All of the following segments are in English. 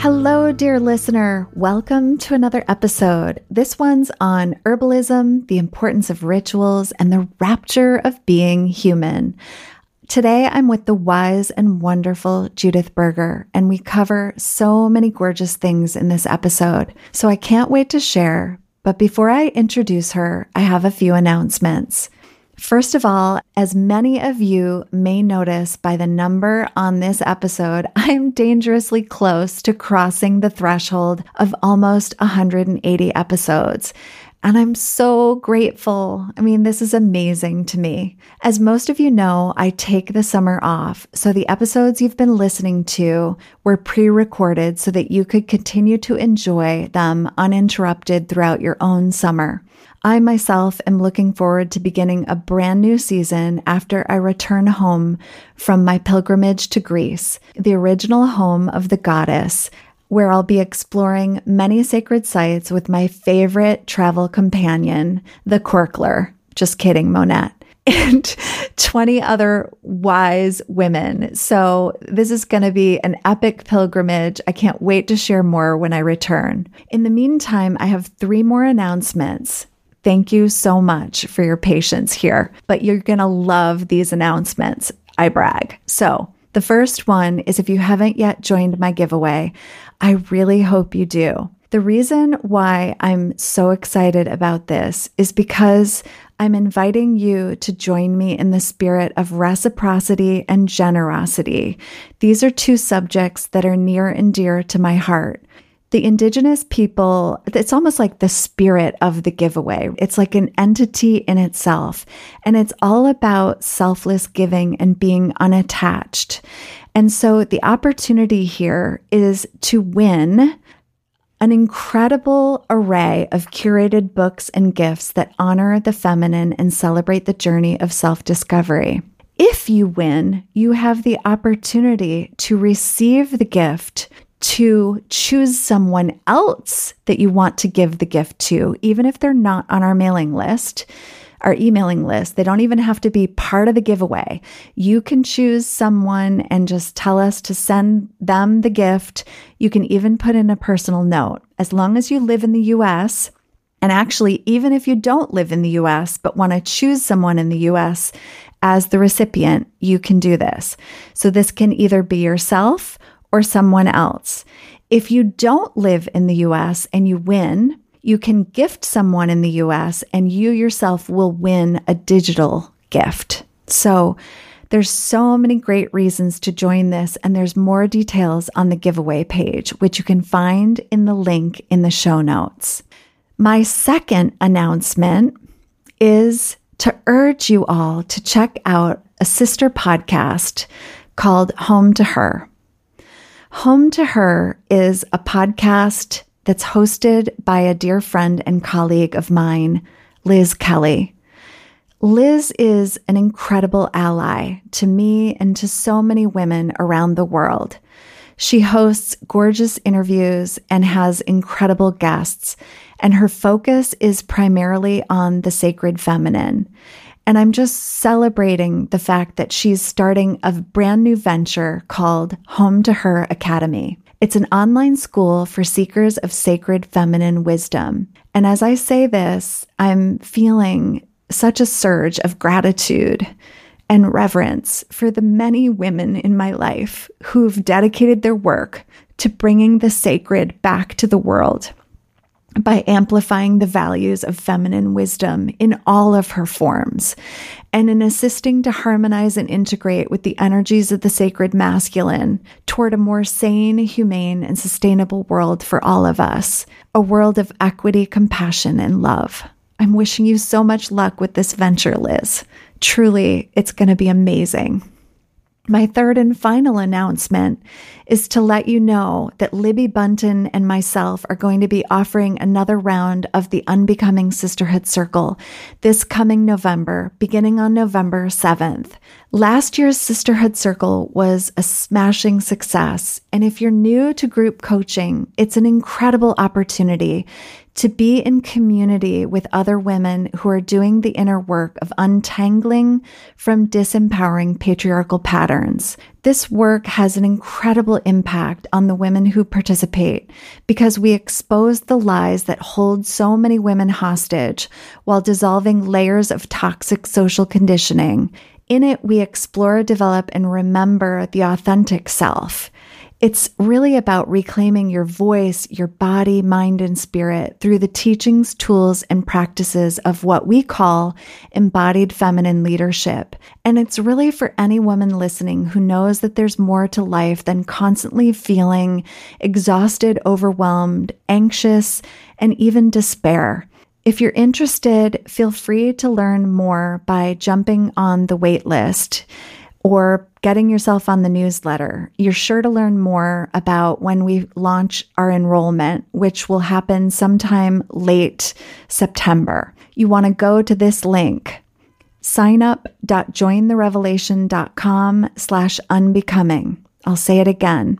Hello, dear listener. Welcome to another episode. This one's on herbalism, the importance of rituals, and the rapture of being human. Today, I'm with the wise and wonderful Judith Berger, and we cover so many gorgeous things in this episode. So I can't wait to share. But before I introduce her, I have a few announcements. First of all, as many of you may notice by the number on this episode, I am dangerously close to crossing the threshold of almost 180 episodes. And I'm so grateful. I mean, this is amazing to me. As most of you know, I take the summer off. So the episodes you've been listening to were pre recorded so that you could continue to enjoy them uninterrupted throughout your own summer. I myself am looking forward to beginning a brand new season after I return home from my pilgrimage to Greece, the original home of the goddess, where I'll be exploring many sacred sites with my favorite travel companion, the Corkler. Just kidding, Monette. And 20 other wise women. So, this is going to be an epic pilgrimage. I can't wait to share more when I return. In the meantime, I have three more announcements. Thank you so much for your patience here, but you're going to love these announcements. I brag. So, the first one is if you haven't yet joined my giveaway, I really hope you do. The reason why I'm so excited about this is because I'm inviting you to join me in the spirit of reciprocity and generosity. These are two subjects that are near and dear to my heart the indigenous people, it's almost like the spirit of the giveaway. It's like an entity in itself. And it's all about selfless giving and being unattached. And so the opportunity here is to win an incredible array of curated books and gifts that honor the feminine and celebrate the journey of self discovery. If you win, you have the opportunity to receive the gift to choose someone else that you want to give the gift to, even if they're not on our mailing list, our emailing list. They don't even have to be part of the giveaway. You can choose someone and just tell us to send them the gift. You can even put in a personal note. As long as you live in the US, and actually, even if you don't live in the US but want to choose someone in the US as the recipient, you can do this. So, this can either be yourself or someone else. If you don't live in the US and you win, you can gift someone in the US and you yourself will win a digital gift. So there's so many great reasons to join this, and there's more details on the giveaway page, which you can find in the link in the show notes. My second announcement is to urge you all to check out a sister podcast called Home to Her. Home to Her is a podcast that's hosted by a dear friend and colleague of mine, Liz Kelly. Liz is an incredible ally to me and to so many women around the world. She hosts gorgeous interviews and has incredible guests, and her focus is primarily on the sacred feminine. And I'm just celebrating the fact that she's starting a brand new venture called Home to Her Academy. It's an online school for seekers of sacred feminine wisdom. And as I say this, I'm feeling such a surge of gratitude and reverence for the many women in my life who've dedicated their work to bringing the sacred back to the world by amplifying the values of feminine wisdom in all of her forms and in assisting to harmonize and integrate with the energies of the sacred masculine toward a more sane, humane, and sustainable world for all of us, a world of equity, compassion, and love. I'm wishing you so much luck with this venture, Liz. Truly, it's going to be amazing. My third and final announcement is to let you know that Libby Bunton and myself are going to be offering another round of the Unbecoming Sisterhood Circle this coming November, beginning on November 7th. Last year's Sisterhood Circle was a smashing success. And if you're new to group coaching, it's an incredible opportunity to be in community with other women who are doing the inner work of untangling from disempowering patriarchal patterns. This work has an incredible impact on the women who participate because we expose the lies that hold so many women hostage while dissolving layers of toxic social conditioning. In it, we explore, develop, and remember the authentic self. It's really about reclaiming your voice, your body, mind, and spirit through the teachings, tools, and practices of what we call embodied feminine leadership. And it's really for any woman listening who knows that there's more to life than constantly feeling exhausted, overwhelmed, anxious, and even despair. If you're interested, feel free to learn more by jumping on the wait list or getting yourself on the newsletter. You're sure to learn more about when we launch our enrollment, which will happen sometime late September. You want to go to this link, signup.jointherevelation.com slash unbecoming. I'll say it again.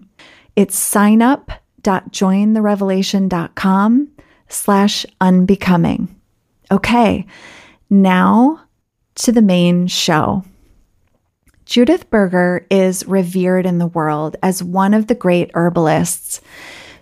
It's signup.jointherevelation.com slash unbecoming. Okay, now to the main show. Judith Berger is revered in the world as one of the great herbalists.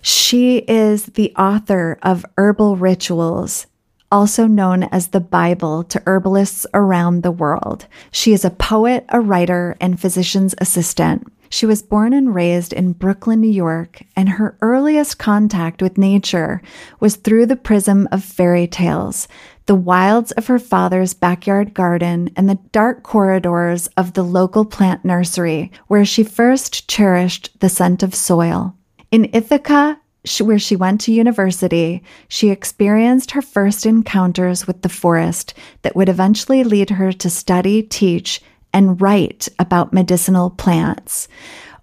She is the author of Herbal Rituals, also known as the Bible to herbalists around the world. She is a poet, a writer, and physician's assistant. She was born and raised in Brooklyn, New York, and her earliest contact with nature was through the prism of fairy tales, the wilds of her father's backyard garden, and the dark corridors of the local plant nursery, where she first cherished the scent of soil. In Ithaca, where she went to university, she experienced her first encounters with the forest that would eventually lead her to study, teach, and write about medicinal plants.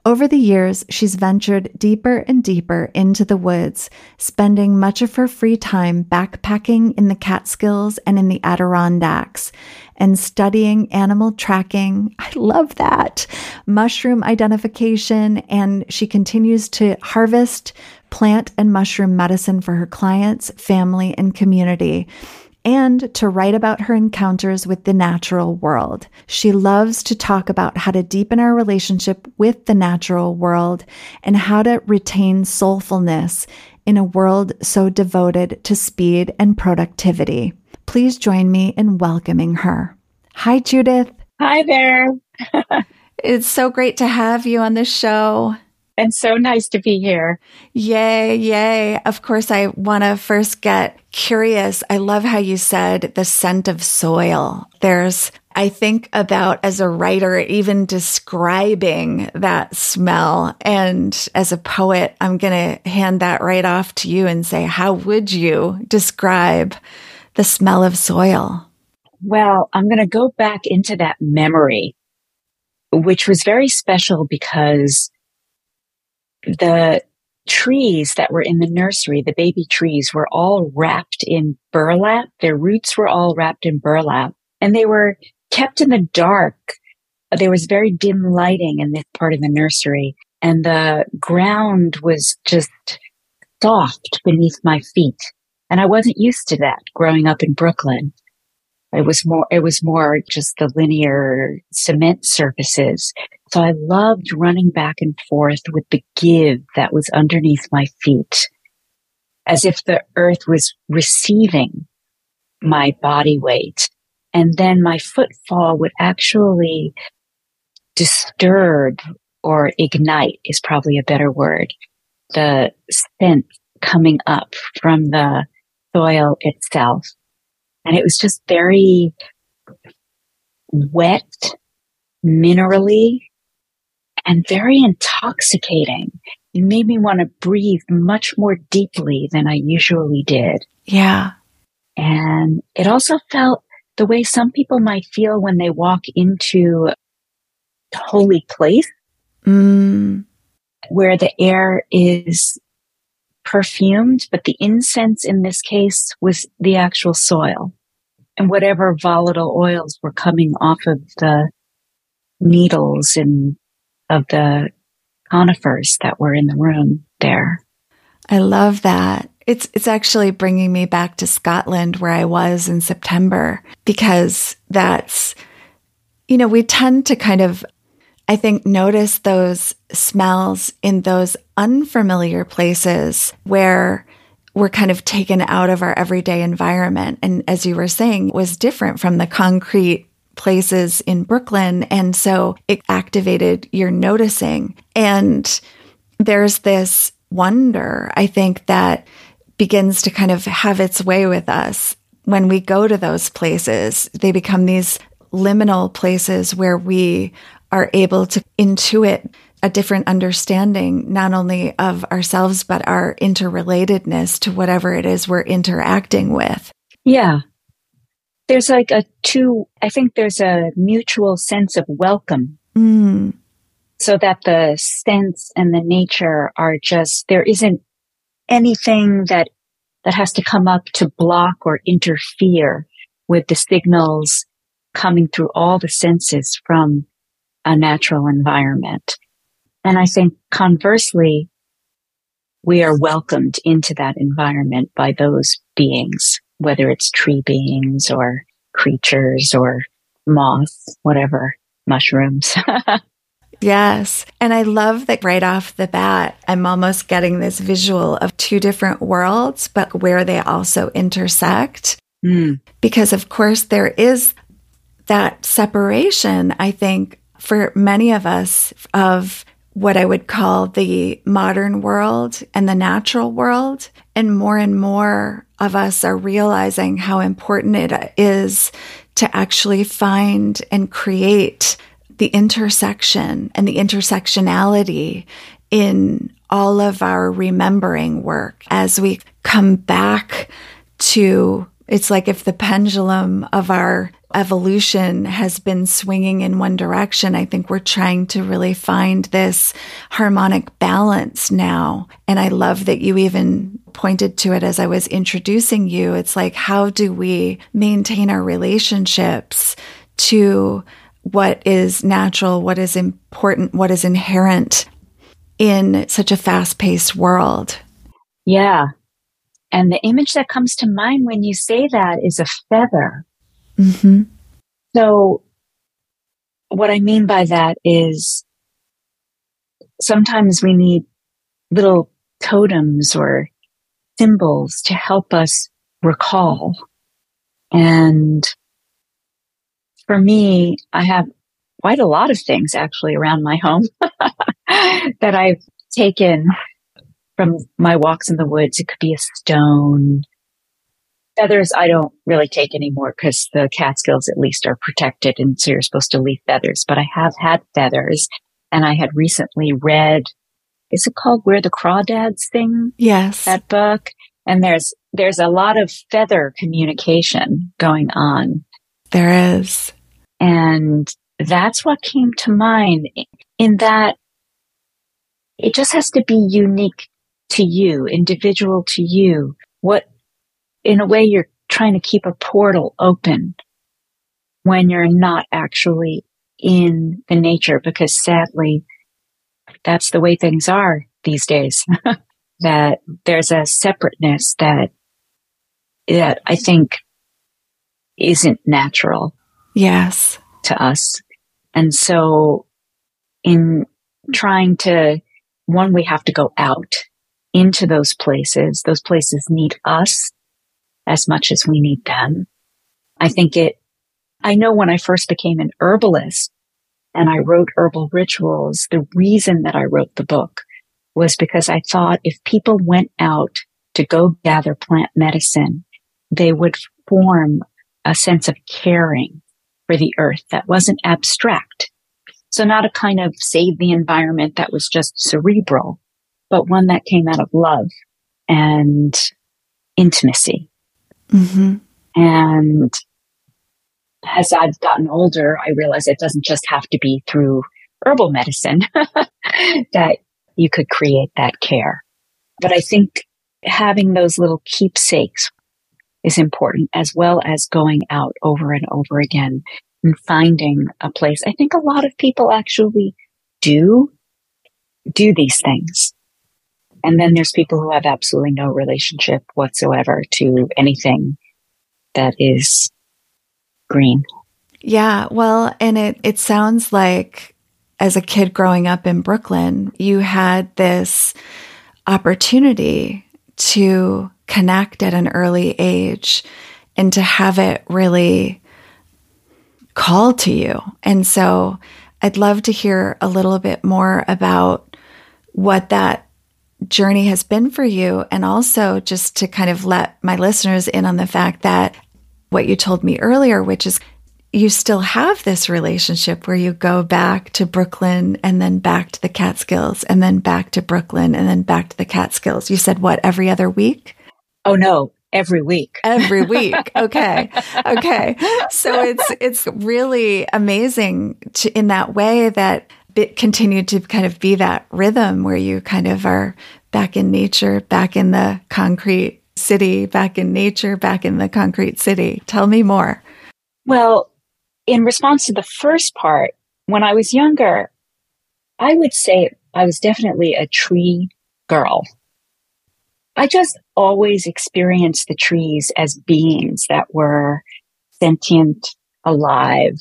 Over the years, she's ventured deeper and deeper into the woods, spending much of her free time backpacking in the Catskills and in the Adirondacks and studying animal tracking. I love that. Mushroom identification. And she continues to harvest plant and mushroom medicine for her clients, family, and community and to write about her encounters with the natural world. She loves to talk about how to deepen our relationship with the natural world and how to retain soulfulness in a world so devoted to speed and productivity. Please join me in welcoming her. Hi, Judith. Hi there. it's so great to have you on the show and so nice to be here. Yay, yay. Of course, I want to first get curious. I love how you said the scent of soil. There's, I think about as a writer, even describing that smell. And as a poet, I'm going to hand that right off to you and say, how would you describe the smell of soil? Well, I'm going to go back into that memory, which was very special because the trees that were in the nursery, the baby trees were all wrapped in burlap. Their roots were all wrapped in burlap and they were kept in the dark. There was very dim lighting in this part of the nursery and the ground was just soft beneath my feet. And I wasn't used to that growing up in Brooklyn. It was more, it was more just the linear cement surfaces. So I loved running back and forth with the give that was underneath my feet as if the earth was receiving my body weight. And then my footfall would actually disturb or ignite is probably a better word. The scent coming up from the soil itself. And it was just very wet, minerally, and very intoxicating. It made me want to breathe much more deeply than I usually did. Yeah. And it also felt the way some people might feel when they walk into a holy place Mm. where the air is perfumed, but the incense in this case was the actual soil and whatever volatile oils were coming off of the needles and of the conifers that were in the room there. I love that. It's it's actually bringing me back to Scotland where I was in September because that's you know, we tend to kind of I think notice those smells in those unfamiliar places where we're kind of taken out of our everyday environment and as you were saying was different from the concrete places in Brooklyn and so it activated your noticing and there's this wonder I think that begins to kind of have its way with us when we go to those places. They become these liminal places where we are able to intuit a different understanding, not only of ourselves, but our interrelatedness to whatever it is we're interacting with. Yeah. There's like a two, I think there's a mutual sense of welcome. Mm. So that the sense and the nature are just, there isn't anything that, that has to come up to block or interfere with the signals coming through all the senses from a natural environment. And I think conversely, we are welcomed into that environment by those beings, whether it's tree beings or creatures or moths, whatever, mushrooms. Yes. And I love that right off the bat, I'm almost getting this visual of two different worlds, but where they also intersect. Mm. Because, of course, there is that separation, I think, for many of us of what I would call the modern world and the natural world. And more and more of us are realizing how important it is to actually find and create the intersection and the intersectionality in all of our remembering work. As we come back to it's like if the pendulum of our evolution has been swinging in one direction. I think we're trying to really find this harmonic balance now. And I love that you even pointed to it as I was introducing you. It's like, how do we maintain our relationships to what is natural, what is important, what is inherent in such a fast paced world? Yeah. And the image that comes to mind when you say that is a feather. Mm-hmm. So, what I mean by that is sometimes we need little totems or symbols to help us recall. And for me, I have quite a lot of things actually around my home that I've taken from my walks in the woods. It could be a stone. Feathers, I don't really take anymore because the Catskills at least are protected. And so you're supposed to leave feathers, but I have had feathers and I had recently read, is it called Where the Crawdads Sing? Yes. That book. And there's, there's a lot of feather communication going on. There is. And that's what came to mind in that it just has to be unique to you, individual to you. What, in a way, you're trying to keep a portal open when you're not actually in the nature because sadly, that's the way things are these days. that there's a separateness that, that I think isn't natural. Yes. To us. And so in trying to, one, we have to go out into those places. Those places need us as much as we need them. I think it, I know when I first became an herbalist and I wrote herbal rituals, the reason that I wrote the book was because I thought if people went out to go gather plant medicine, they would form a sense of caring for the earth that wasn't abstract. So not a kind of save the environment that was just cerebral, but one that came out of love and intimacy. Mm-hmm. And as I've gotten older, I realize it doesn't just have to be through herbal medicine that you could create that care. But I think having those little keepsakes is important as well as going out over and over again and finding a place. I think a lot of people actually do do these things. And then there's people who have absolutely no relationship whatsoever to anything that is green. Yeah. Well, and it, it sounds like as a kid growing up in Brooklyn, you had this opportunity to connect at an early age and to have it really call to you. And so I'd love to hear a little bit more about what that journey has been for you. And also just to kind of let my listeners in on the fact that what you told me earlier, which is you still have this relationship where you go back to Brooklyn and then back to the Catskills and then back to Brooklyn and then back to the Catskills. You said what, every other week? Oh no, every week. Every week. Okay. okay. So it's it's really amazing to, in that way that it continued to kind of be that rhythm where you kind of are back in nature, back in the concrete city, back in nature, back in the concrete city. Tell me more. Well, in response to the first part, when I was younger, I would say I was definitely a tree girl. I just always experienced the trees as beings that were sentient, alive.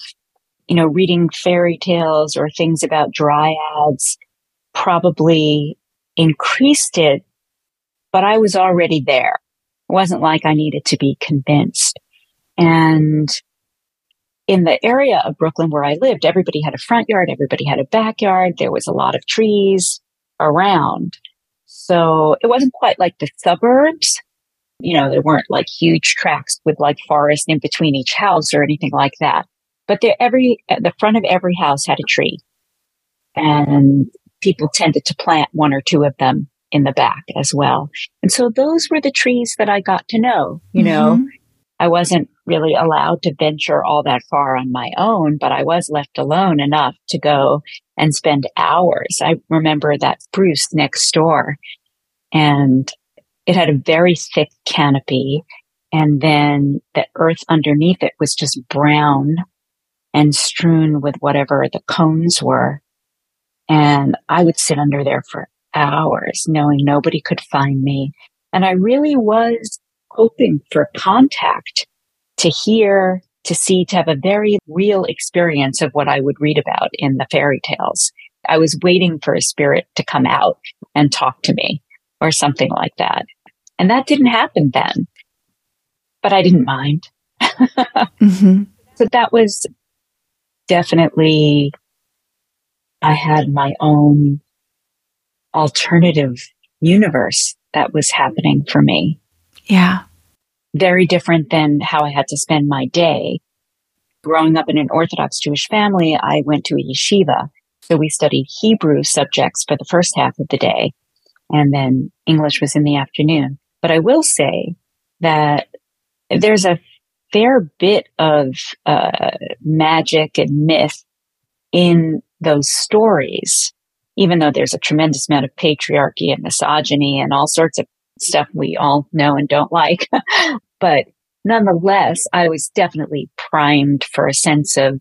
You know, reading fairy tales or things about dryads probably increased it, but I was already there. It wasn't like I needed to be convinced. And in the area of Brooklyn where I lived, everybody had a front yard, everybody had a backyard. There was a lot of trees around. So it wasn't quite like the suburbs. You know, there weren't like huge tracts with like forest in between each house or anything like that. But there, every, the front of every house had a tree and people tended to plant one or two of them in the back as well. And so those were the trees that I got to know, you mm-hmm. know, I wasn't really allowed to venture all that far on my own, but I was left alone enough to go and spend hours. I remember that spruce next door and it had a very thick canopy. And then the earth underneath it was just brown and strewn with whatever the cones were. And I would sit under there for hours knowing nobody could find me. And I really was hoping for contact to hear, to see, to have a very real experience of what I would read about in the fairy tales. I was waiting for a spirit to come out and talk to me or something like that. And that didn't happen then, but I didn't mind. mm-hmm. So that was definitely, I had my own alternative universe that was happening for me. Yeah. Very different than how I had to spend my day. Growing up in an Orthodox Jewish family, I went to a yeshiva. So we studied Hebrew subjects for the first half of the day, and then English was in the afternoon. But I will say that there's a fair bit of uh, magic and myth in those stories, even though there's a tremendous amount of patriarchy and misogyny and all sorts of stuff we all know and don't like. but nonetheless, I was definitely primed for a sense of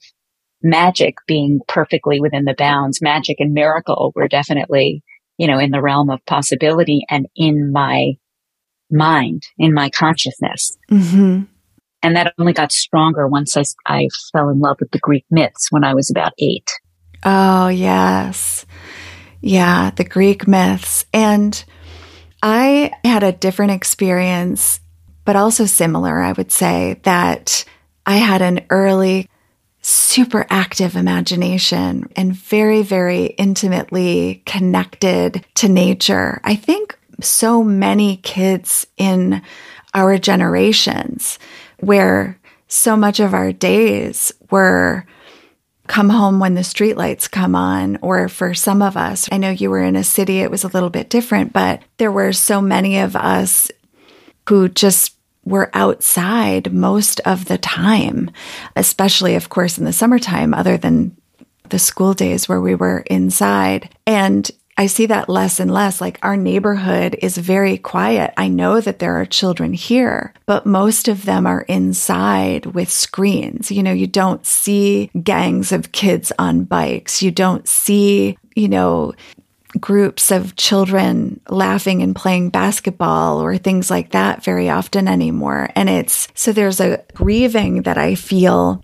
magic being perfectly within the bounds. Magic and miracle were definitely, you know, in the realm of possibility and in my mind, in my consciousness. Mm-hmm. And that only got stronger once I, I fell in love with the Greek myths when I was about eight. Oh, yes. Yeah, the Greek myths. And I had a different experience, but also similar, I would say, that I had an early, super active imagination and very, very intimately connected to nature. I think so many kids in our generations, where so much of our days were come home when the streetlights come on, or for some of us, I know you were in a city, it was a little bit different, but there were so many of us who just were outside most of the time, especially, of course, in the summertime, other than the school days where we were inside. And I see that less and less. Like our neighborhood is very quiet. I know that there are children here, but most of them are inside with screens. You know, you don't see gangs of kids on bikes. You don't see, you know, groups of children laughing and playing basketball or things like that very often anymore. And it's so there's a grieving that I feel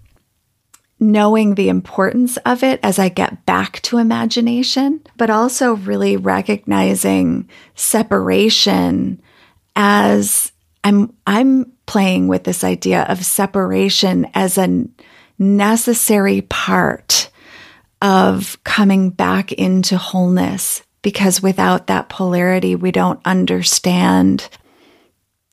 knowing the importance of it as I get back to imagination, but also really recognizing separation as I'm, I'm playing with this idea of separation as a necessary part of coming back into wholeness. Because without that polarity, we don't understand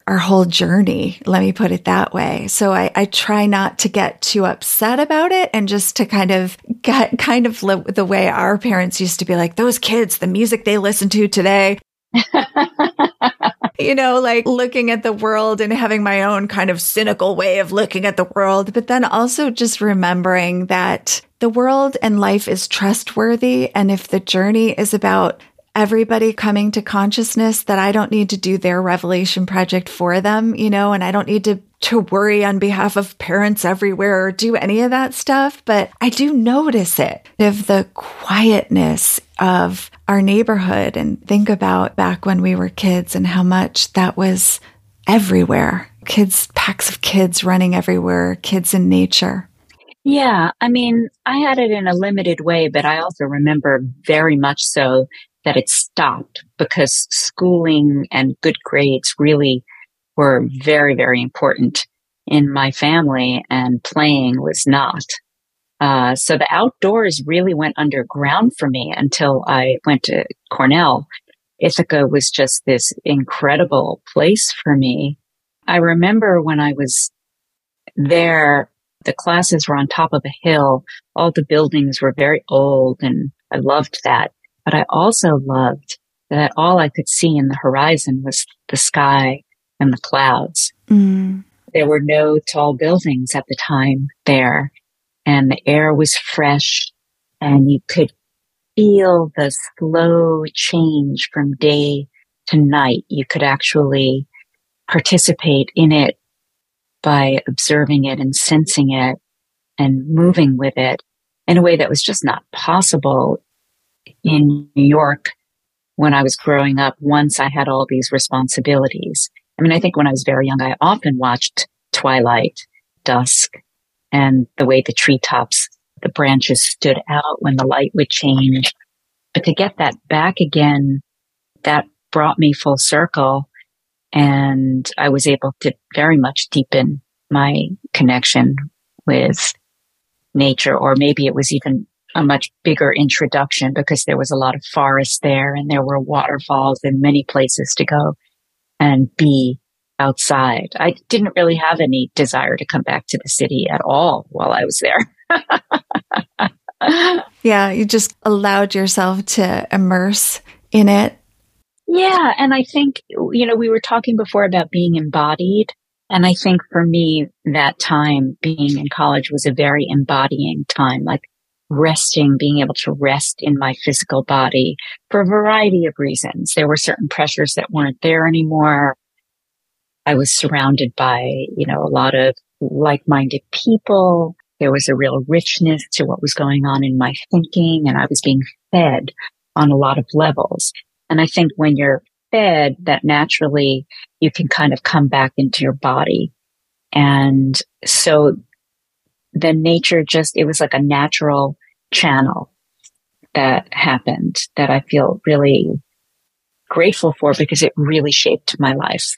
our whole journey. Let me put it that way. So I, I try not to get too upset about it and just to kind of get kind of li- the way our parents used to be like, those kids, the music they listen to today. you know, like looking at the world and having my own kind of cynical way of looking at the world, but then also just remembering that the world and life is trustworthy. And if the journey is about everybody coming to consciousness that I don't need to do their revelation project for them, you know, and I don't need to to worry on behalf of parents everywhere or do any of that stuff, but I do notice it of the quietness of our neighborhood and think about back when we were kids and how much that was everywhere. Kids, packs of kids running everywhere, kids in nature. Yeah, I mean, I had it in a limited way, but I also remember very much so that it stopped because schooling and good grades really were very, very important in my family and playing was not. Uh, so the outdoors really went underground for me until I went to Cornell. Ithaca was just this incredible place for me. I remember when I was there, the classes were on top of a hill. All the buildings were very old and I loved that. But I also loved that all I could see in the horizon was the sky and the clouds. Mm. There were no tall buildings at the time there and the air was fresh and you could feel the slow change from day to night. You could actually participate in it by observing it and sensing it and moving with it in a way that was just not possible in New York when I was growing up once I had all these responsibilities. I mean, I think when I was very young, I often watched twilight, dusk, and the way the treetops, the branches stood out when the light would change. But to get that back again, that brought me full circle. And I was able to very much deepen my connection with nature, or maybe it was even a much bigger introduction because there was a lot of forest there and there were waterfalls and many places to go and be outside. I didn't really have any desire to come back to the city at all while I was there. yeah, you just allowed yourself to immerse in it. Yeah. And I think, you know, we were talking before about being embodied. And I think for me, that time being in college was a very embodying time. Like resting, being able to rest in my physical body for a variety of reasons. There were certain pressures that weren't there anymore. I was surrounded by, you know, a lot of like-minded people. There was a real richness to what was going on in my thinking and I was being fed on a lot of levels. And I think when you're fed that naturally you can kind of come back into your body. And so the nature just, it was like a natural channel that happened that I feel really grateful for because it really shaped my life.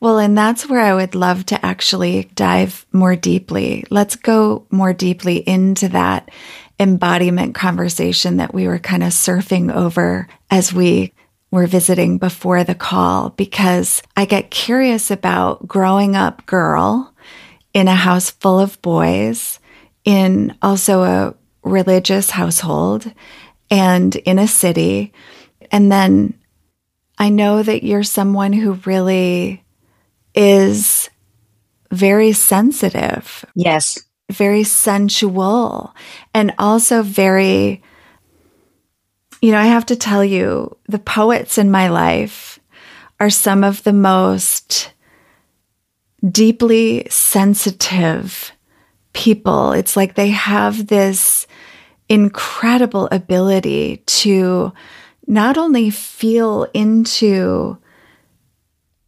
Well, and that's where I would love to actually dive more deeply. Let's go more deeply into that embodiment conversation that we were kind of surfing over as we were visiting before the call, because I get curious about growing up girl in a house full of boys, in also a religious household and in a city. And then I know that you're someone who really is very sensitive. Yes. very sensual and also very, you know, I have to tell you, the poets in my life are some of the most deeply sensitive people. It's like they have this incredible ability to not only feel into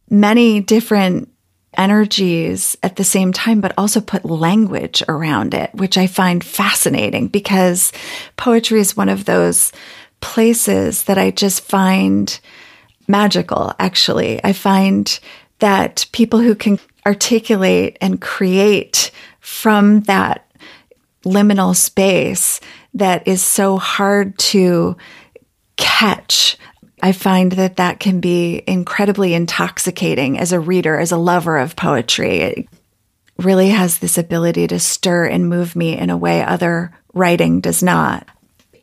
many different energies at the same time, but also put language around it, which I find fascinating because poetry is one of those places that I just find magical, actually. I find that people who can articulate and create from that liminal space that is so hard to catch. I find that that can be incredibly intoxicating as a reader, as a lover of poetry. It really has this ability to stir and move me in a way other writing does not.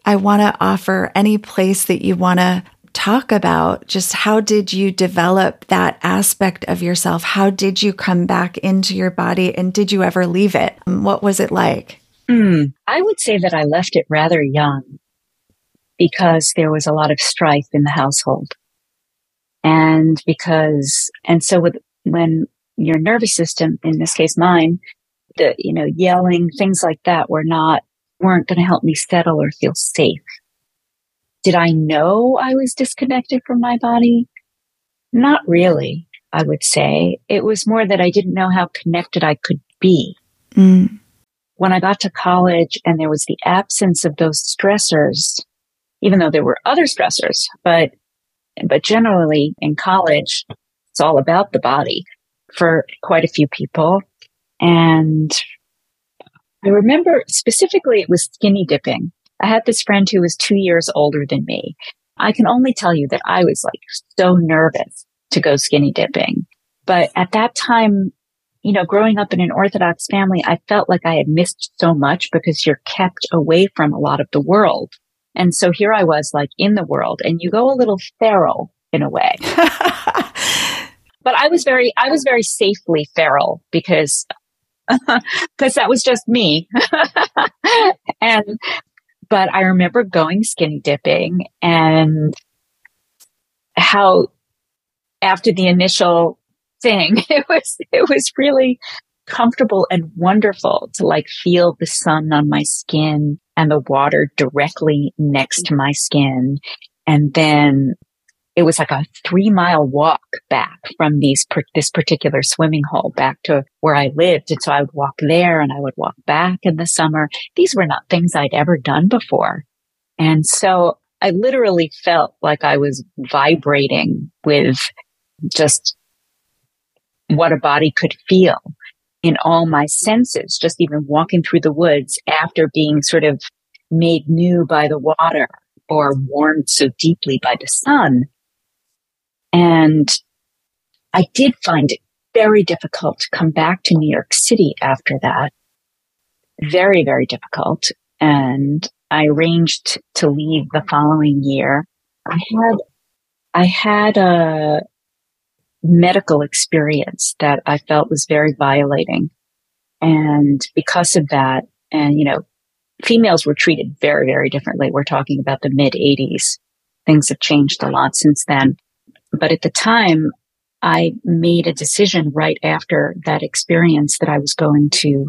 I want to offer any place that you want to talk about just how did you develop that aspect of yourself? How did you come back into your body and did you ever leave it? What was it like? Mm, I would say that I left it rather young because there was a lot of strife in the household. And because, and so with, when your nervous system, in this case mine, the, you know, yelling, things like that were not, weren't going to help me settle or feel safe. Did I know I was disconnected from my body? Not really, I would say. It was more that I didn't know how connected I could be. Mm. When I got to college and there was the absence of those stressors, even though there were other stressors, but, but generally in college, it's all about the body for quite a few people. And I remember specifically it was skinny dipping. I had this friend who was two years older than me. I can only tell you that I was like so nervous to go skinny dipping. But at that time, you know, growing up in an Orthodox family, I felt like I had missed so much because you're kept away from a lot of the world. And so here I was like in the world and you go a little feral in a way. but I was very, I was very safely feral because, because that was just me. and but I remember going skinny dipping and how after the initial thing, it was, it was really comfortable and wonderful to like feel the sun on my skin and the water directly next to my skin. And then it was like a three mile walk back from these, this particular swimming hole back to where I lived. And so I would walk there and I would walk back in the summer. These were not things I'd ever done before. And so I literally felt like I was vibrating with just what a body could feel in all my senses, just even walking through the woods after being sort of made new by the water or warmed so deeply by the sun. And I did find it very difficult to come back to New York City after that. Very, very difficult. And I arranged to leave the following year. I had, I had a medical experience that I felt was very violating. And because of that, and you know, females were treated very, very differently. We're talking about the mid 80s. Things have changed a lot since then. But at the time, I made a decision right after that experience that I was going to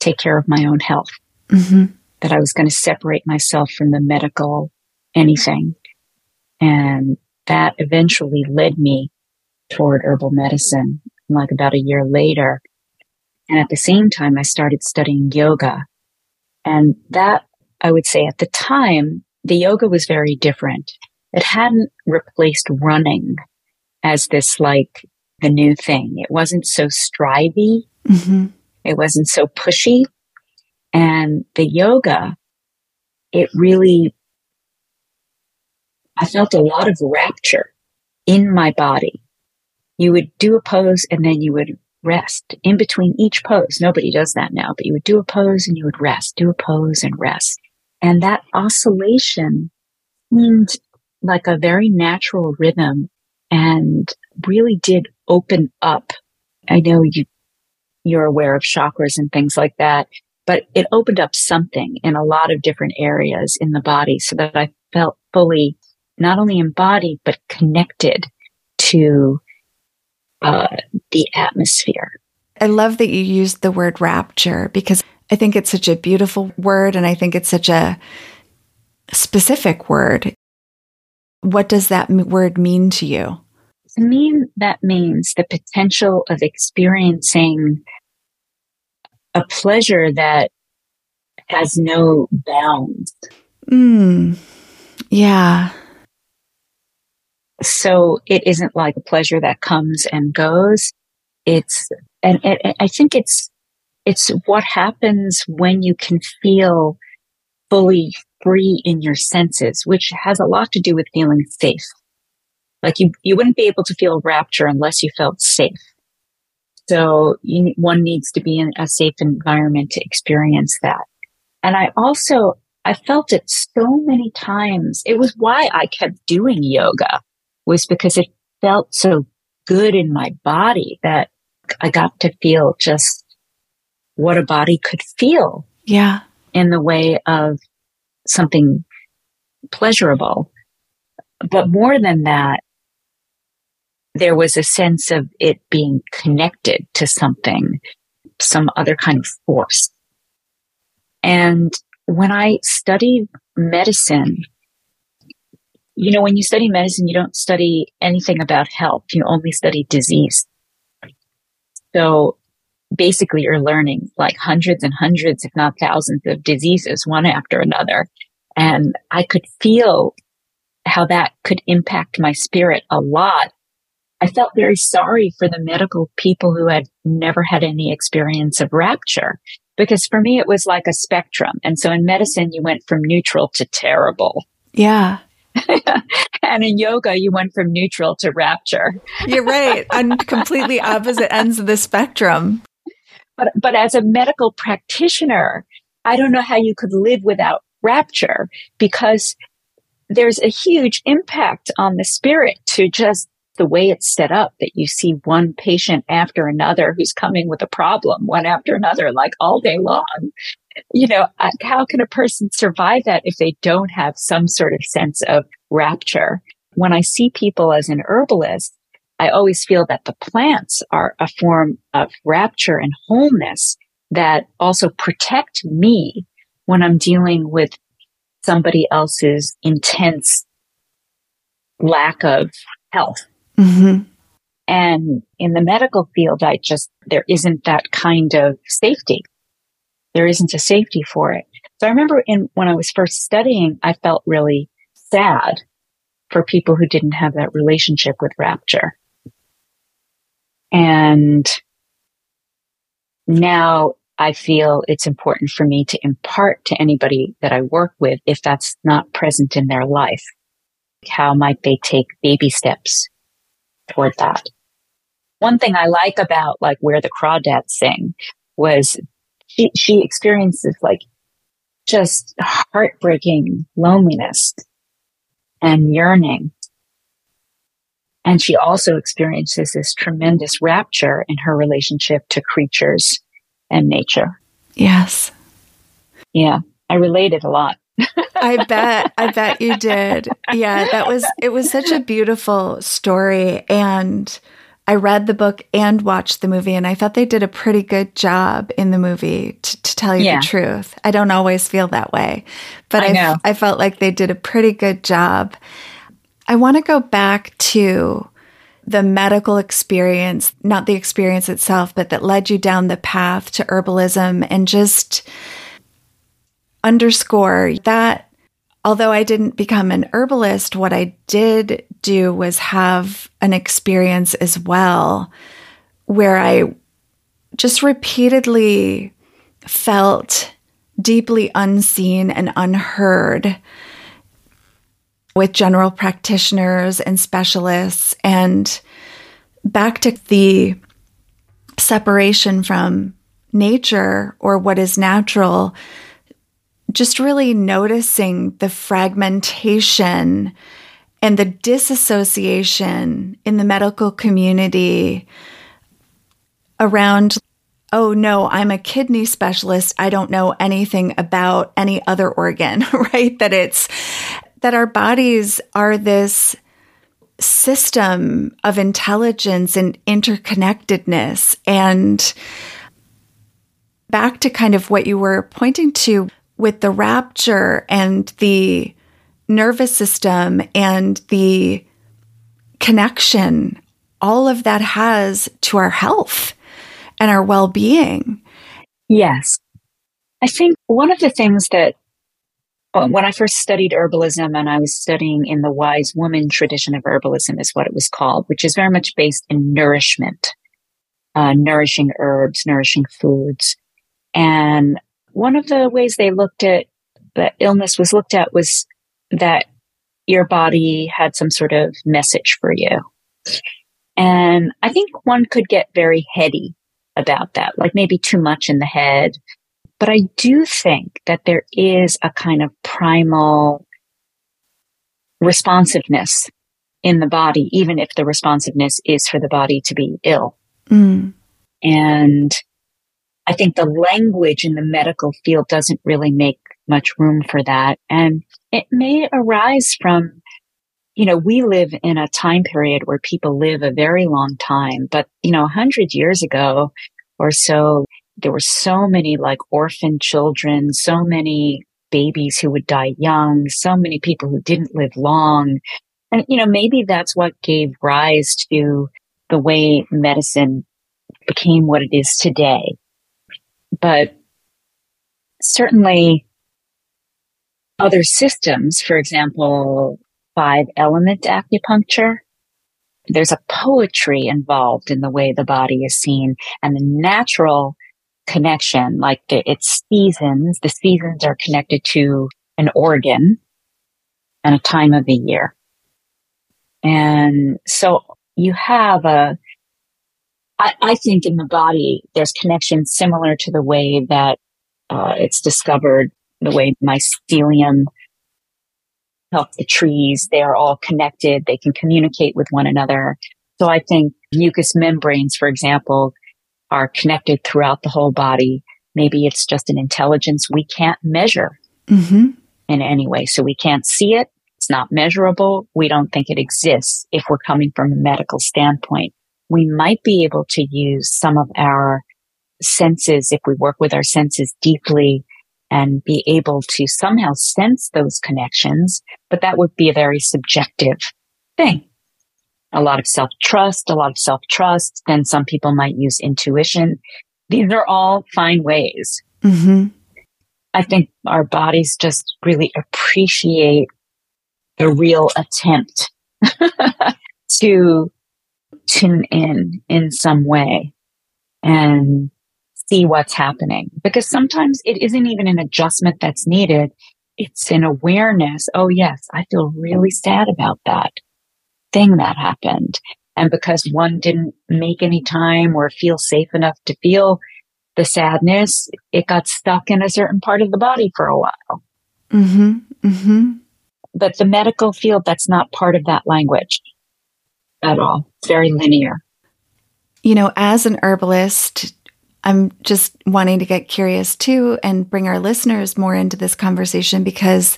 take care of my own health, mm-hmm. that I was going to separate myself from the medical anything. And that eventually led me toward herbal medicine, like about a year later. And at the same time, I started studying yoga. And that, I would say at the time, the yoga was very different it hadn't replaced running as this like the new thing. It wasn't so strivey. Mm-hmm. It wasn't so pushy. And the yoga, it really, I felt a lot of rapture in my body. You would do a pose and then you would rest in between each pose. Nobody does that now, but you would do a pose and you would rest, do a pose and rest. And that oscillation seemed like a very natural rhythm and really did open up. I know you you're aware of chakras and things like that. But it opened up something in a lot of different areas in the body so that I felt fully not only embodied, but connected to uh, the atmosphere. I love that you used the word rapture because I think it's such a beautiful word and I think it's such a specific word. What does that word mean to you? To me, that means the potential of experiencing a pleasure that has no bounds. Mm, yeah. So it isn't like a pleasure that comes and goes. It's, and, and I think it's, it's what happens when you can feel fully free in your senses, which has a lot to do with feeling safe. Like you, you wouldn't be able to feel rapture unless you felt safe. So you, one needs to be in a safe environment to experience that. And I also, I felt it so many times. It was why I kept doing yoga was because it felt so good in my body that I got to feel just what a body could feel. Yeah. In the way of something pleasurable. But more than that, there was a sense of it being connected to something, some other kind of force. And when I studied medicine, you know, when you study medicine, you don't study anything about health. You only study disease. So basically you're learning like hundreds and hundreds, if not thousands of diseases, one after another. And I could feel how that could impact my spirit a lot. I felt very sorry for the medical people who had never had any experience of rapture because for me, it was like a spectrum. And so in medicine, you went from neutral to terrible. Yeah. and in yoga, you went from neutral to rapture. You're right. On completely opposite ends of the spectrum. But, but as a medical practitioner, I don't know how you could live without rapture because there's a huge impact on the spirit to just the way it's set up that you see one patient after another who's coming with a problem, one after another, like all day long. You know, uh, how can a person survive that if they don't have some sort of sense of rapture? When I see people as an herbalist, I always feel that the plants are a form of rapture and wholeness that also protect me when I'm dealing with somebody else's intense lack of health. Mm-hmm. And in the medical field, I just, there isn't that kind of safety. There isn't a safety for it. So I remember in, when I was first studying, I felt really sad for people who didn't have that relationship with rapture. And now I feel it's important for me to impart to anybody that I work with if that's not present in their life. How might they take baby steps toward that? One thing I like about like Where the Crawdads Sing was she, she experiences like just heartbreaking loneliness and yearning. And she also experiences this tremendous rapture in her relationship to creatures and nature. Yes. Yeah. I related a lot. I bet. I bet you did. Yeah, that was it was such a beautiful story and I read the book and watched the movie and I thought they did a pretty good job in the movie to, to tell you yeah. the truth. I don't always feel that way, but I, I, I felt like they did a pretty good job. I want to go back to the medical experience, not the experience itself, but that led you down the path to herbalism and just underscore that although I didn't become an herbalist, what I did do was have an experience as well where I just repeatedly felt deeply unseen and unheard with general practitioners and specialists and back to the separation from nature or what is natural, just really noticing the fragmentation and the disassociation in the medical community around oh no, I'm a kidney specialist. I don't know anything about any other organ, right? That it's that our bodies are this system of intelligence and interconnectedness. And back to kind of what you were pointing to with the rapture and the nervous system and the connection all of that has to our health and our well being. Yes. I think one of the things that when I first studied herbalism and I was studying in the wise woman tradition of herbalism is what it was called, which is very much based in nourishment, uh, nourishing herbs, nourishing foods. And one of the ways they looked at the illness was looked at was that your body had some sort of message for you. And I think one could get very heady about that, like maybe too much in the head. But I do think that there is a kind of primal responsiveness in the body, even if the responsiveness is for the body to be ill. Mm. And I think the language in the medical field doesn't really make much room for that. And it may arise from you know, we live in a time period where people live a very long time, but you know, a hundred years ago or so, there were so many like orphan children, so many babies who would die young, so many people who didn't live long. And, you know, maybe that's what gave rise to the way medicine became what it is today. But certainly other systems, for example, five element acupuncture. There's a poetry involved in the way the body is seen and the natural connection, like its seasons. The seasons are connected to an organ and a time of the year. And so you have a, I, I think in the body, there's connection similar to the way that uh, it's discovered, the way mycelium help the trees. They are all connected. They can communicate with one another. So I think mucous membranes, for example, are connected throughout the whole body. Maybe it's just an intelligence we can't measure mm-hmm. in any way. So we can't see it. It's not measurable. We don't think it exists if we're coming from a medical standpoint. We might be able to use some of our senses if we work with our senses deeply and be able to somehow sense those connections. But that would be a very subjective thing. A lot of self trust, a lot of self trust. Then some people might use intuition. These are all fine ways. Mm-hmm. I think our bodies just really appreciate a real attempt to tune in in some way and see what's happening because sometimes it isn't even an adjustment that's needed. It's an awareness. Oh, yes, I feel really sad about that thing that happened. And because one didn't make any time or feel safe enough to feel the sadness, it got stuck in a certain part of the body for a while. Mm-hmm. Mm-hmm. But the medical field, that's not part of that language at all. It's very linear. You know, as an herbalist, I'm just wanting to get curious too and bring our listeners more into this conversation because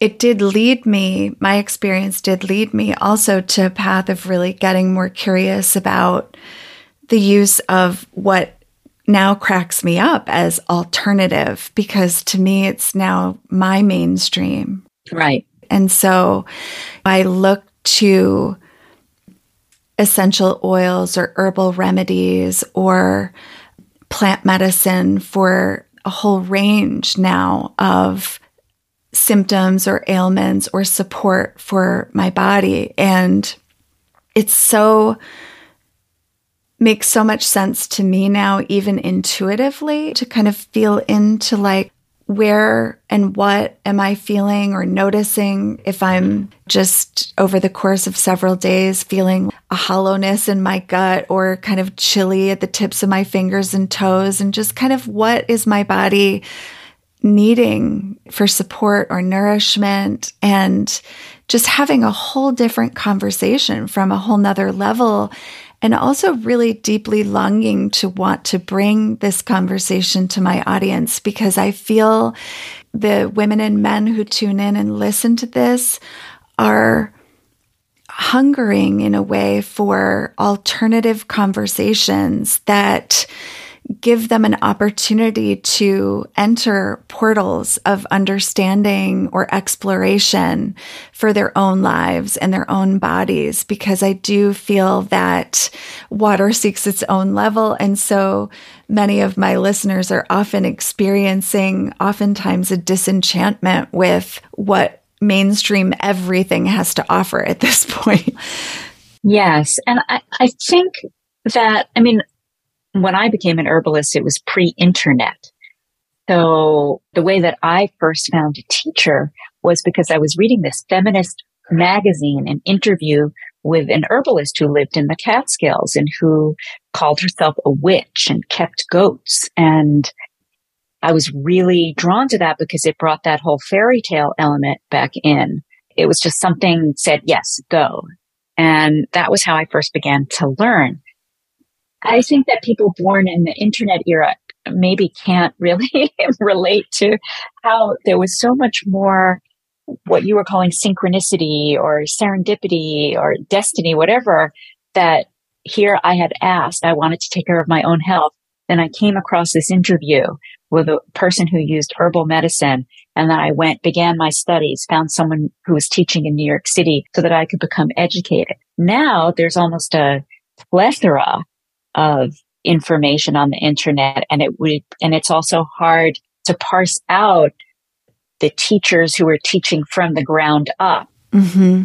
it did lead me, my experience did lead me also to a path of really getting more curious about the use of what now cracks me up as alternative because to me it's now my mainstream. Right. And so I look to essential oils or herbal remedies or plant medicine for a whole range now of symptoms or ailments or support for my body. And it's so, makes so much sense to me now, even intuitively, to kind of feel into like, where and what am I feeling or noticing if I'm just over the course of several days feeling a hollowness in my gut or kind of chilly at the tips of my fingers and toes and just kind of what is my body needing for support or nourishment and just having a whole different conversation from a whole nother level and also really deeply longing to want to bring this conversation to my audience because I feel the women and men who tune in and listen to this are hungering in a way for alternative conversations that give them an opportunity to enter portals of understanding or exploration for their own lives and their own bodies. Because I do feel that water seeks its own level. And so many of my listeners are often experiencing oftentimes a disenchantment with what mainstream everything has to offer at this point. Yes. And I, I think that, I mean, when I became an herbalist, it was pre internet. So the way that I first found a teacher was because I was reading this feminist magazine, an interview with an herbalist who lived in the Catskills and who called herself a witch and kept goats. And I was really drawn to that because it brought that whole fairy tale element back in. It was just something said, yes, go. And that was how I first began to learn. I think that people born in the internet era maybe can't really relate to how there was so much more what you were calling synchronicity or serendipity or destiny, whatever, that here I had asked, I wanted to take care of my own health. Then I came across this interview with a person who used herbal medicine. And then I went, began my studies, found someone who was teaching in New York City so that I could become educated. Now there's almost a plethora of information on the internet and it would, and it's also hard to parse out the teachers who are teaching from the ground up. Mm-hmm.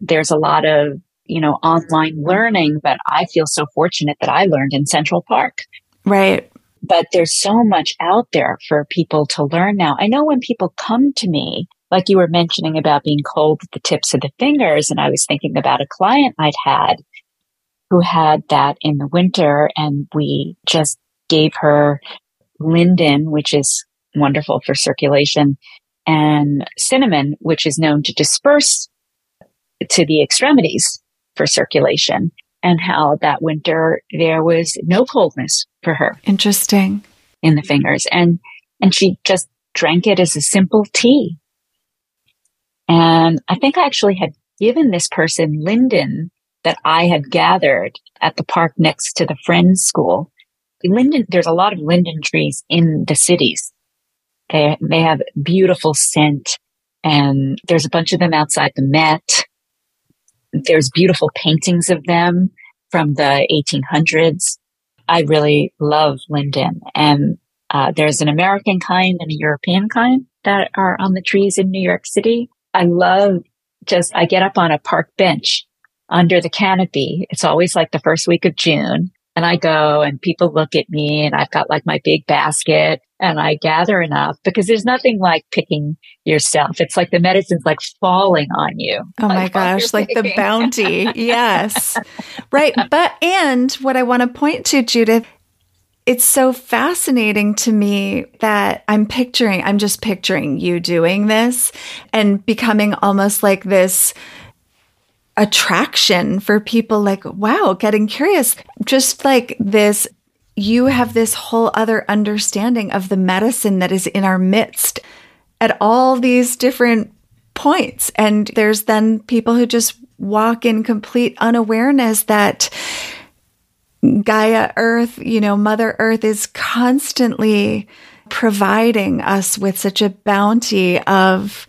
There's a lot of, you know, online learning, but I feel so fortunate that I learned in Central Park. Right. But there's so much out there for people to learn now. I know when people come to me, like you were mentioning about being cold at the tips of the fingers, and I was thinking about a client I'd had who had that in the winter and we just gave her linden, which is wonderful for circulation and cinnamon, which is known to disperse to the extremities for circulation and how that winter there was no coldness for her. Interesting. In the fingers. And, and she just drank it as a simple tea. And I think I actually had given this person linden that I had gathered at the park next to the Friends School. Linden, there's a lot of linden trees in the cities. They, they have beautiful scent and there's a bunch of them outside the Met. There's beautiful paintings of them from the 1800s. I really love linden and uh, there's an American kind and a European kind that are on the trees in New York City. I love just, I get up on a park bench under the canopy. It's always like the first week of June. And I go and people look at me and I've got like my big basket and I gather enough because there's nothing like picking yourself. It's like the medicine's like falling on you. Oh my gosh, like the bounty. yes. Right. But, and what I want to point to, Judith, it's so fascinating to me that I'm picturing, I'm just picturing you doing this and becoming almost like this attraction for people like, wow, getting curious. Just like this, you have this whole other understanding of the medicine that is in our midst at all these different points. And there's then people who just walk in complete unawareness that Gaia Earth, you know, Mother Earth is constantly providing us with such a bounty of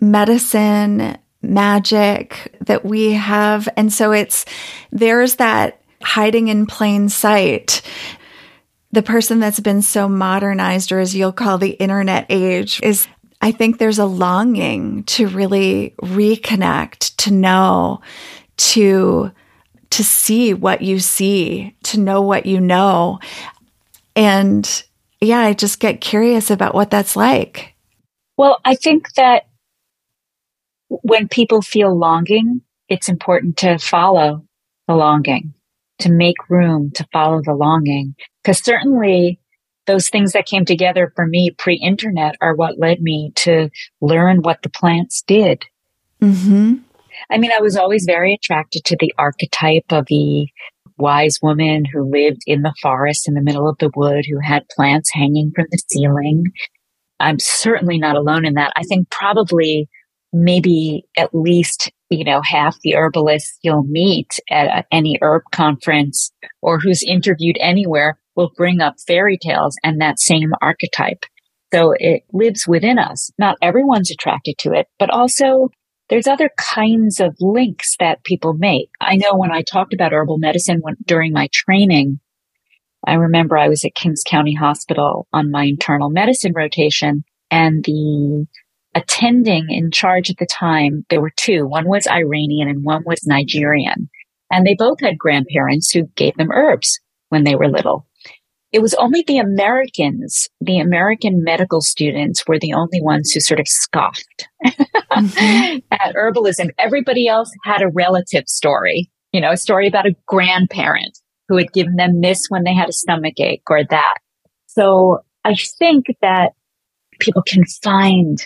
medicine magic that we have. And so it's, there's that hiding in plain sight. The person that's been so modernized, or as you'll call the internet age, is I think there's a longing to really reconnect, to know, to to see what you see, to know what you know. And yeah, I just get curious about what that's like. Well, I think that when people feel longing, it's important to follow the longing, to make room to follow the longing. Cause certainly those things that came together for me pre-internet are what led me to learn what the plants did. Mm-hmm. I mean, I was always very attracted to the archetype of the wise woman who lived in the forest in the middle of the wood, who had plants hanging from the ceiling. I'm certainly not alone in that. I think probably maybe at least, you know, half the herbalists you'll meet at any herb conference or who's interviewed anywhere will bring up fairy tales and that same archetype. So it lives within us. Not everyone's attracted to it, but also there's other kinds of links that people make. I know when I talked about herbal medicine when, during my training, I remember I was at Kings County Hospital on my internal medicine rotation and the attending in charge at the time, there were two. One was Iranian and one was Nigerian. And they both had grandparents who gave them herbs when they were little. It was only the Americans, the American medical students were the only ones who sort of scoffed mm-hmm. at herbalism. Everybody else had a relative story, you know, a story about a grandparent who had given them this when they had a stomach ache or that. So I think that people can find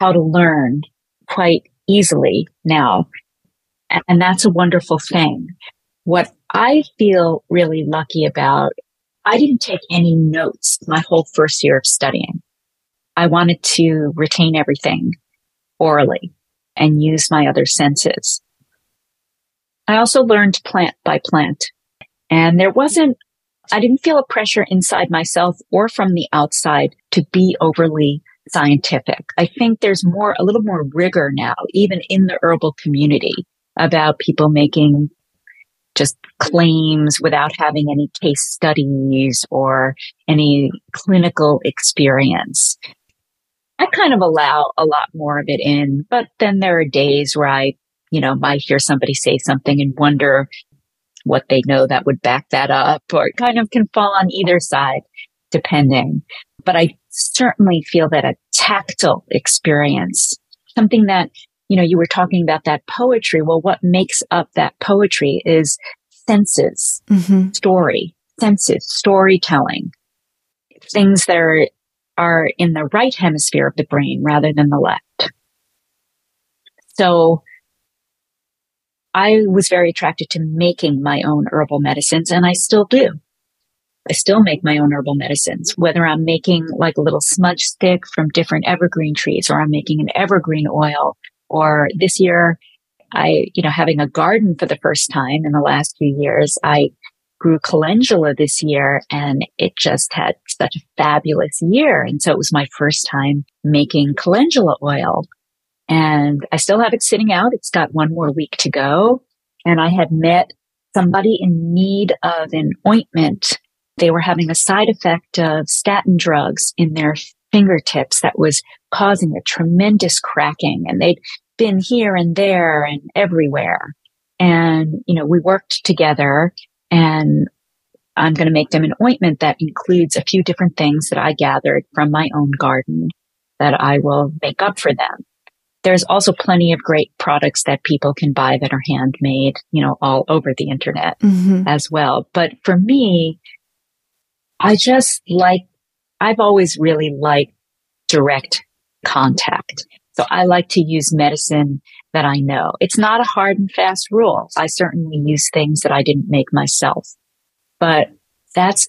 how to learn quite easily now. And that's a wonderful thing. What I feel really lucky about, I didn't take any notes my whole first year of studying. I wanted to retain everything orally and use my other senses. I also learned plant by plant and there wasn't, I didn't feel a pressure inside myself or from the outside to be overly scientific. I think there's more, a little more rigor now, even in the herbal community about people making just claims without having any case studies or any clinical experience. I kind of allow a lot more of it in, but then there are days where I, you know, might hear somebody say something and wonder what they know that would back that up or it kind of can fall on either side depending. But I certainly feel that a tactile experience, something that, you know, you were talking about that poetry. Well, what makes up that poetry is senses, mm-hmm. story, senses, storytelling, things that are, are in the right hemisphere of the brain rather than the left. So I was very attracted to making my own herbal medicines and I still do. I still make my own herbal medicines, whether I'm making like a little smudge stick from different evergreen trees or I'm making an evergreen oil or this year I, you know, having a garden for the first time in the last few years, I grew calendula this year and it just had such a fabulous year. And so it was my first time making calendula oil and I still have it sitting out. It's got one more week to go. And I had met somebody in need of an ointment they were having a side effect of statin drugs in their fingertips that was causing a tremendous cracking and they'd been here and there and everywhere. And, you know, we worked together and I'm going to make them an ointment that includes a few different things that I gathered from my own garden that I will make up for them. There's also plenty of great products that people can buy that are handmade, you know, all over the internet mm-hmm. as well. But for me, I just like, I've always really liked direct contact. So I like to use medicine that I know. It's not a hard and fast rule. I certainly use things that I didn't make myself, but that's,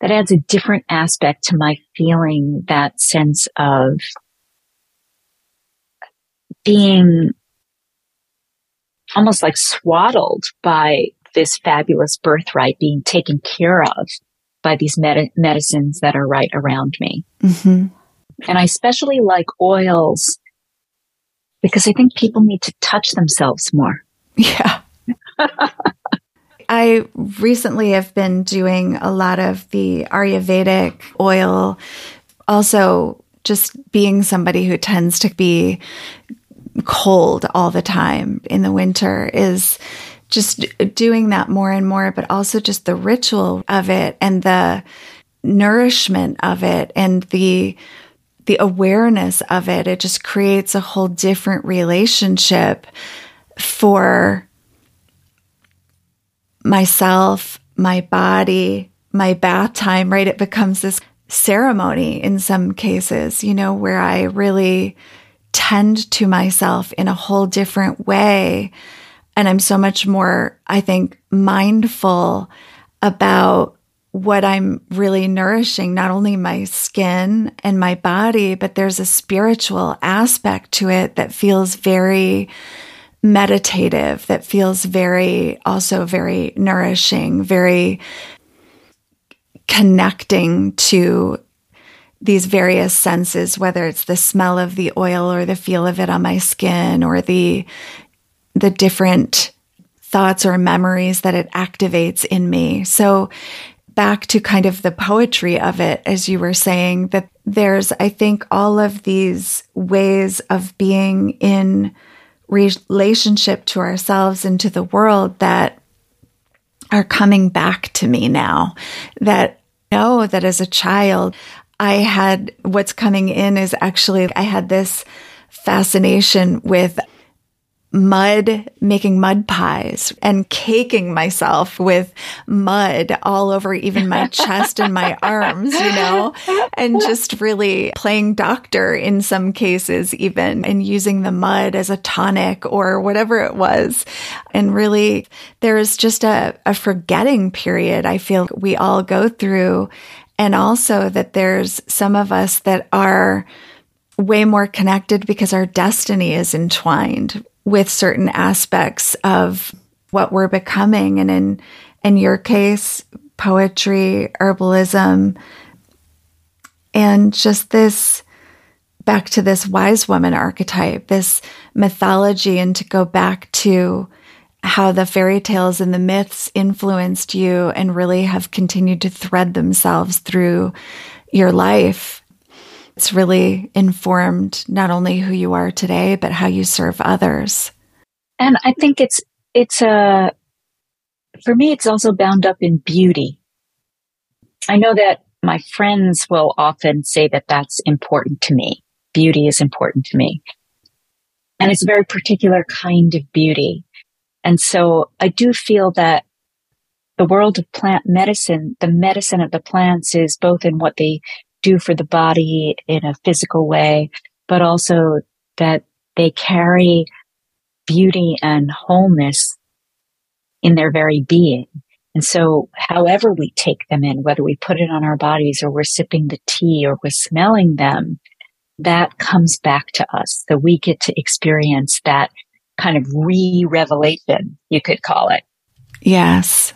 that adds a different aspect to my feeling that sense of being almost like swaddled by this fabulous birthright being taken care of by these med- medicines that are right around me. Mm-hmm. And I especially like oils because I think people need to touch themselves more. Yeah. I recently have been doing a lot of the Ayurvedic oil. Also, just being somebody who tends to be cold all the time in the winter is just doing that more and more, but also just the ritual of it and the nourishment of it and the the awareness of it. It just creates a whole different relationship for myself, my body, my bath time, right? It becomes this ceremony in some cases, you know, where I really tend to myself in a whole different way. And I'm so much more, I think, mindful about what I'm really nourishing, not only my skin and my body, but there's a spiritual aspect to it that feels very meditative, that feels very, also very nourishing, very connecting to these various senses, whether it's the smell of the oil or the feel of it on my skin or the, the different thoughts or memories that it activates in me. So back to kind of the poetry of it, as you were saying, that there's, I think, all of these ways of being in relationship to ourselves and to the world that are coming back to me now. That know that as a child, I had what's coming in is actually, I had this fascination with mud, making mud pies and caking myself with mud all over even my chest and my arms, you know, and just really playing doctor in some cases, even and using the mud as a tonic or whatever it was. And really, there's just a, a forgetting period I feel we all go through. And also that there's some of us that are way more connected because our destiny is entwined with certain aspects of what we're becoming. And in, in your case, poetry, herbalism, and just this back to this wise woman archetype, this mythology, and to go back to how the fairy tales and the myths influenced you and really have continued to thread themselves through your life. It's really informed not only who you are today, but how you serve others. And I think it's, it's a, for me, it's also bound up in beauty. I know that my friends will often say that that's important to me. Beauty is important to me. And it's a very particular kind of beauty. And so I do feel that the world of plant medicine, the medicine of the plants is both in what they do for the body in a physical way, but also that they carry beauty and wholeness in their very being. And so however we take them in, whether we put it on our bodies or we're sipping the tea or we're smelling them, that comes back to us. So we get to experience that kind of re-revelation, you could call it. Yes.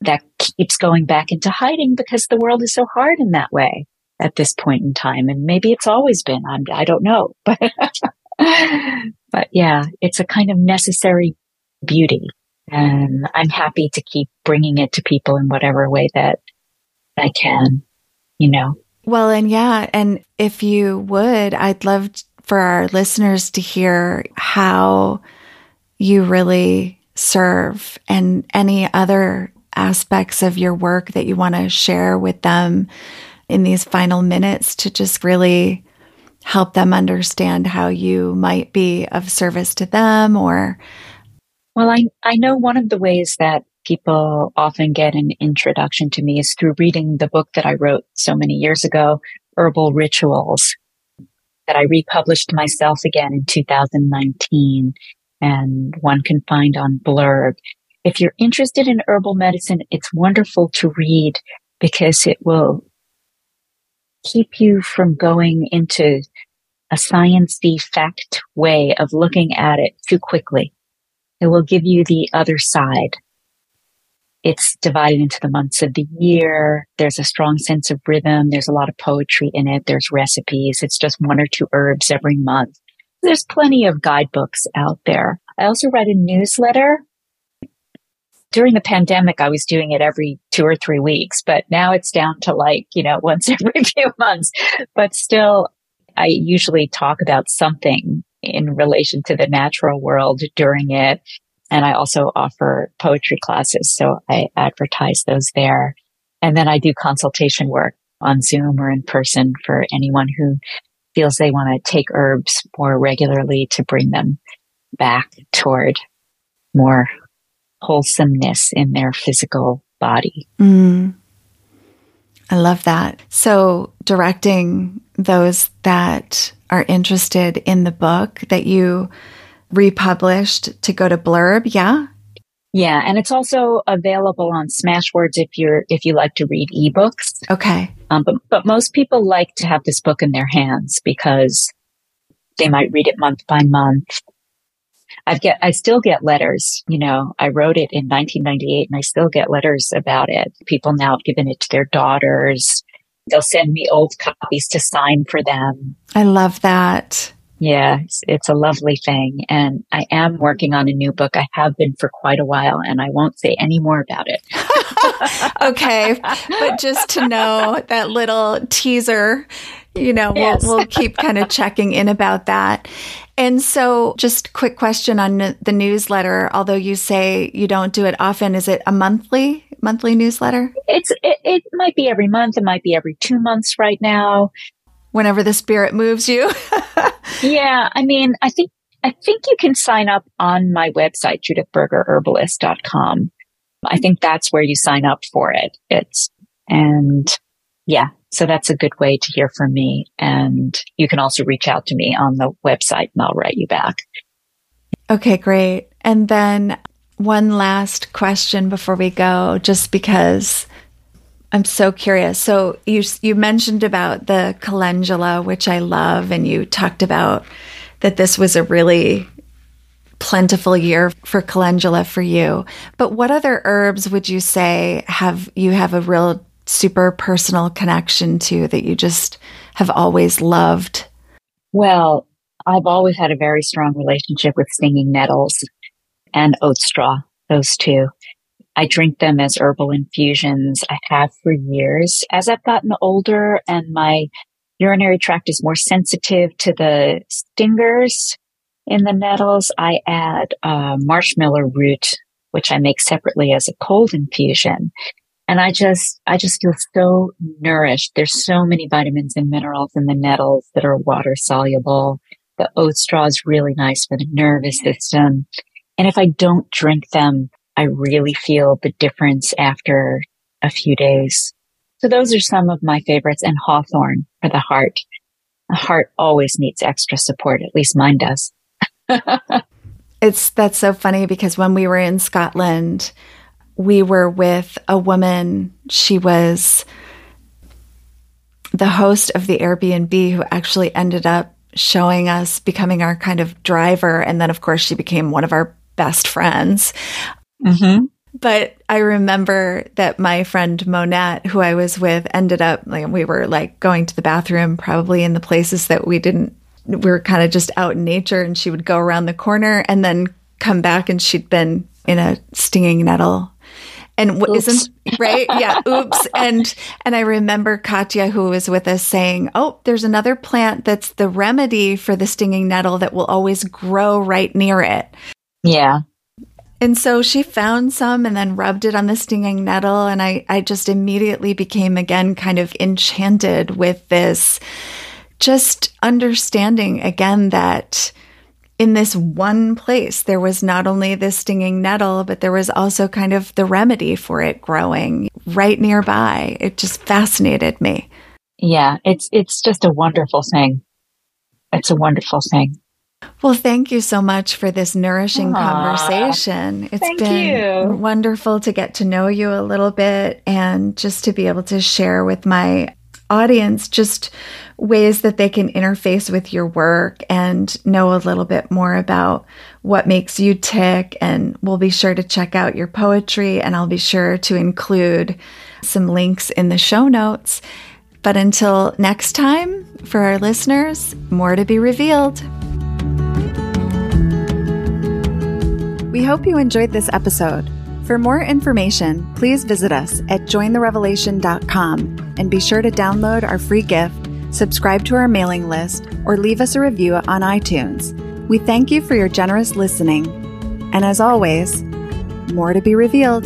That keeps going back into hiding because the world is so hard in that way at this point in time. And maybe it's always been, I'm, I don't know, but, but yeah, it's a kind of necessary beauty. And I'm happy to keep bringing it to people in whatever way that I can, you know. Well, and yeah, and if you would, I'd love for our listeners to hear how you really serve and any other aspects of your work that you want to share with them in these final minutes to just really help them understand how you might be of service to them or well i i know one of the ways that people often get an introduction to me is through reading the book that i wrote so many years ago herbal rituals that i republished myself again in 2019 and one can find on blurb. If you're interested in herbal medicine it's wonderful to read because it will keep you from going into a sciencey fact way of looking at it too quickly. It will give you the other side. It's divided into the months of the year. There's a strong sense of rhythm. There's a lot of poetry in it. There's recipes. It's just one or two herbs every month. There's plenty of guidebooks out there. I also write a newsletter during the pandemic, I was doing it every two or three weeks, but now it's down to like, you know, once every few months. But still, I usually talk about something in relation to the natural world during it. And I also offer poetry classes. So I advertise those there. And then I do consultation work on Zoom or in person for anyone who feels they want to take herbs more regularly to bring them back toward more wholesomeness in their physical body. Mm. I love that. So, directing those that are interested in the book that you republished to go to Blurb. Yeah. Yeah, and it's also available on Smashwords if you're if you like to read ebooks. Okay. Um, but but most people like to have this book in their hands because they might read it month by month. I get I still get letters. You know, I wrote it in 1998, and I still get letters about it. People now have given it to their daughters. They'll send me old copies to sign for them. I love that. Yeah, it's, it's, a lovely thing. And I am working on a new book. I have been for quite a while and I won't say any more about it. okay. But just to know that little teaser, you know, yes. we'll, we'll keep kind of checking in about that. And so just quick question on the newsletter. Although you say you don't do it often, is it a monthly, monthly newsletter? It's, it, it might be every month. It might be every two months right now whenever the spirit moves you. yeah. I mean, I think, I think you can sign up on my website, judithbergerherbalist.com. I think that's where you sign up for it. It's, and yeah, so that's a good way to hear from me. And you can also reach out to me on the website and I'll write you back. Okay, great. And then one last question before we go, just because I'm so curious. So you you mentioned about the calendula, which I love, and you talked about that this was a really plentiful year for calendula for you. But what other herbs would you say have you have a real super personal connection to that you just have always loved? Well, I've always had a very strong relationship with stinging nettles and oat straw, those two. I drink them as herbal infusions. I have for years. As I've gotten older and my urinary tract is more sensitive to the stingers in the nettles, I add uh, marshmallow root, which I make separately as a cold infusion. And I just, I just feel so nourished. There's so many vitamins and minerals in the nettles that are water soluble. The oat straw is really nice for the nervous system. And if I don't drink them, I really feel the difference after a few days. So those are some of my favorites and hawthorn for the heart. The heart always needs extra support. At least mine does. it's that's so funny because when we were in Scotland, we were with a woman. She was the host of the Airbnb who actually ended up showing us becoming our kind of driver. And then, of course, she became one of our best friends. Mm-hmm. But I remember that my friend Monette, who I was with, ended up like we were like going to the bathroom, probably in the places that we didn't. We were kind of just out in nature, and she would go around the corner and then come back, and she'd been in a stinging nettle. And what not right? Yeah, oops. And and I remember Katya, who was with us, saying, "Oh, there's another plant that's the remedy for the stinging nettle that will always grow right near it." Yeah. And so she found some and then rubbed it on the stinging nettle. And I, I just immediately became again kind of enchanted with this just understanding again that in this one place, there was not only this stinging nettle, but there was also kind of the remedy for it growing right nearby. It just fascinated me. Yeah, it's it's just a wonderful thing. It's a wonderful thing. Well, thank you so much for this nourishing Aww, conversation. It's been you. wonderful to get to know you a little bit and just to be able to share with my audience just ways that they can interface with your work and know a little bit more about what makes you tick. And we'll be sure to check out your poetry and I'll be sure to include some links in the show notes. But until next time, for our listeners, more to be revealed. We hope you enjoyed this episode. For more information, please visit us at jointherevelation.com and be sure to download our free gift, subscribe to our mailing list, or leave us a review on iTunes. We thank you for your generous listening. And as always, more to be revealed.